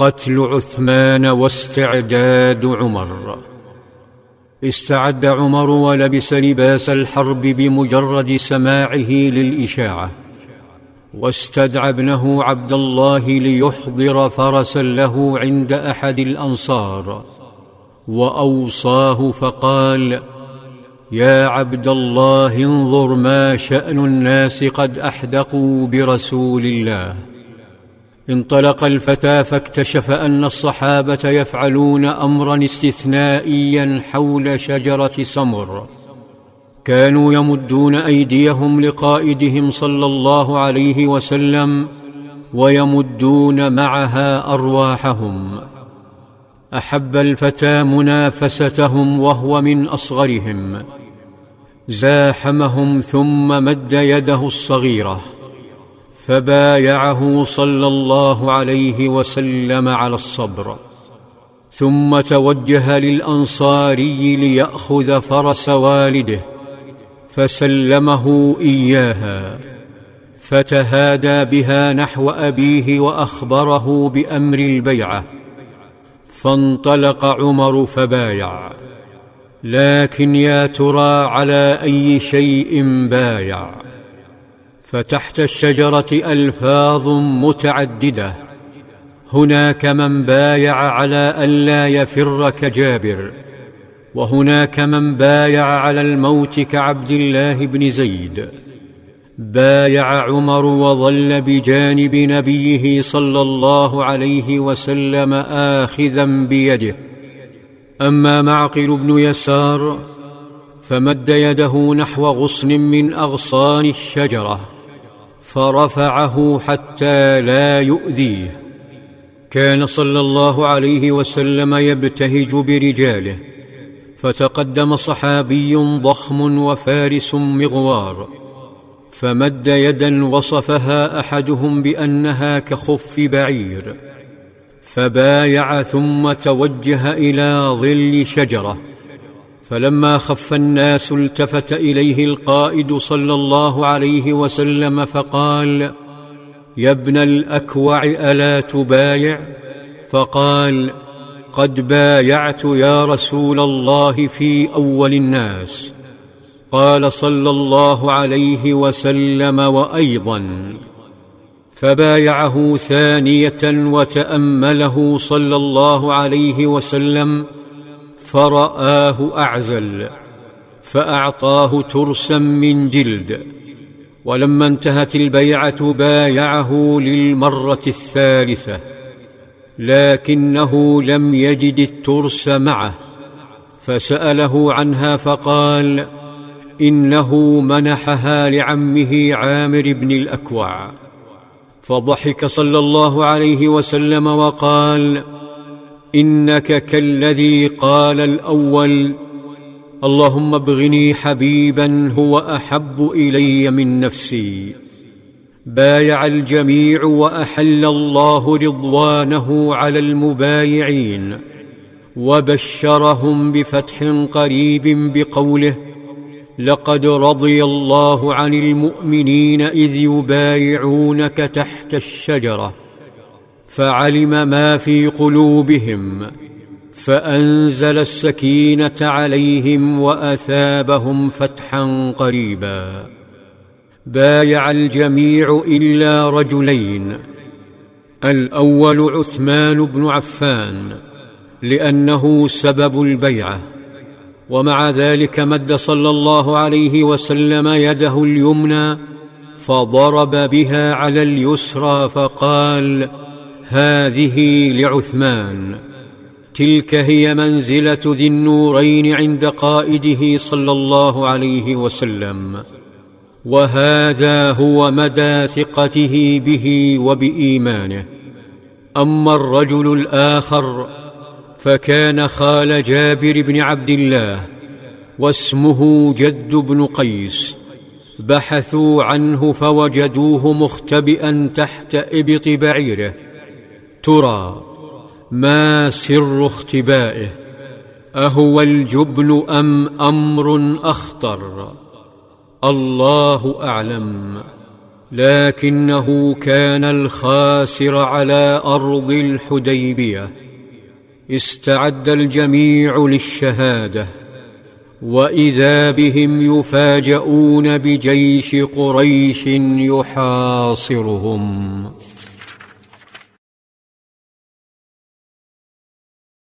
قتل عثمان واستعداد عمر. استعد عمر ولبس لباس الحرب بمجرد سماعه للإشاعة. واستدعى ابنه عبد الله ليحضر فرسا له عند أحد الأنصار. وأوصاه فقال يا عبد الله انظر ما شأن الناس قد أحدقوا برسول الله. انطلق الفتى فاكتشف أن الصحابة يفعلون أمرا استثنائيا حول شجرة سمر. كانوا يمدون أيديهم لقائدهم صلى الله عليه وسلم ويمدون معها أرواحهم. أحب الفتى منافستهم وهو من أصغرهم. زاحمهم ثم مد يده الصغيرة. فبايعه صلى الله عليه وسلم على الصبر. ثم توجه للأنصاري ليأخذ فرس والده فسلمه إياها. فتهادى بها نحو أبيه وأخبره بأمر البيعة. فانطلق عمر فبايع. لكن يا ترى على أي شيء بايع؟ فتحت الشجرة ألفاظ متعددة. هناك من بايع على الا يفر كجابر وهناك من بايع على الموت كعبد الله بن زيد. بايع عمر وظل بجانب نبيه صلى الله عليه وسلم اخذا بيده. أما معقل بن يسار فمد يده نحو غصن من أغصان الشجرة. فرفعه حتى لا يؤذيه. كان صلى الله عليه وسلم يبتهج برجاله فتقدم صحابي ضخم وفارس مغوار فمد يدا وصفها أحدهم بأنها كخف بعير فبايع ثم توجه إلى ظل شجرة. فلما خف الناس التفت إليه القائد صلى الله عليه وسلم فقال يا ابن الأكوع ألا تبايع؟ فقال قد بايعت يا رسول الله في أول الناس. قال صلى الله عليه وسلم وأيضا فبايعه ثانية وتأمله صلى الله عليه وسلم فرآه أعزل فأعطاه ترسا من جلد. ولما انتهت البيعة بايعه للمرة الثالثة لكنه لم يجد الترس معه. فسأله عنها فقال إنه منحها لعمه عامر بن الأكوع. فضحك صلى الله عليه وسلم وقال إنك كالذي قال الأول اللهم ابغني حبيبا هو أحب إلي من نفسي. بايع الجميع وأحل الله رضوانه على المبايعين وبشرهم بفتح قريب بقوله لقد رضي الله عن المؤمنين إذ يبايعونك تحت الشجرة. فعلم ما في قلوبهم فأنزل السكينة عليهم وأثابهم فتحا قريبا. بايع الجميع إلا رجلين الأول عثمان بن عفان لأنه سبب البيعة. ومع ذلك مد صلى الله عليه وسلم يده اليمنى فضرب بها على اليسرى فقال هذه لعثمان. تلك هي منزلة ذي النورين عند قائده صلى الله عليه وسلم. وهذا هو مدى ثقته به وبإيمانه. أما الرجل الآخر فكان خال جابر بن عبد الله واسمه جد بن قيس. بحثوا عنه فوجدوه مختبئا تحت إبط بعيره. ترى ما سر اختبائه أهو الجبن أم أمر أخطر؟ الله أعلم لكنه كان الخاسر على أرض الحديبية استعد الجميع للشهادة وإذا بهم يفاجؤون بجيش قريش يحاصرهم.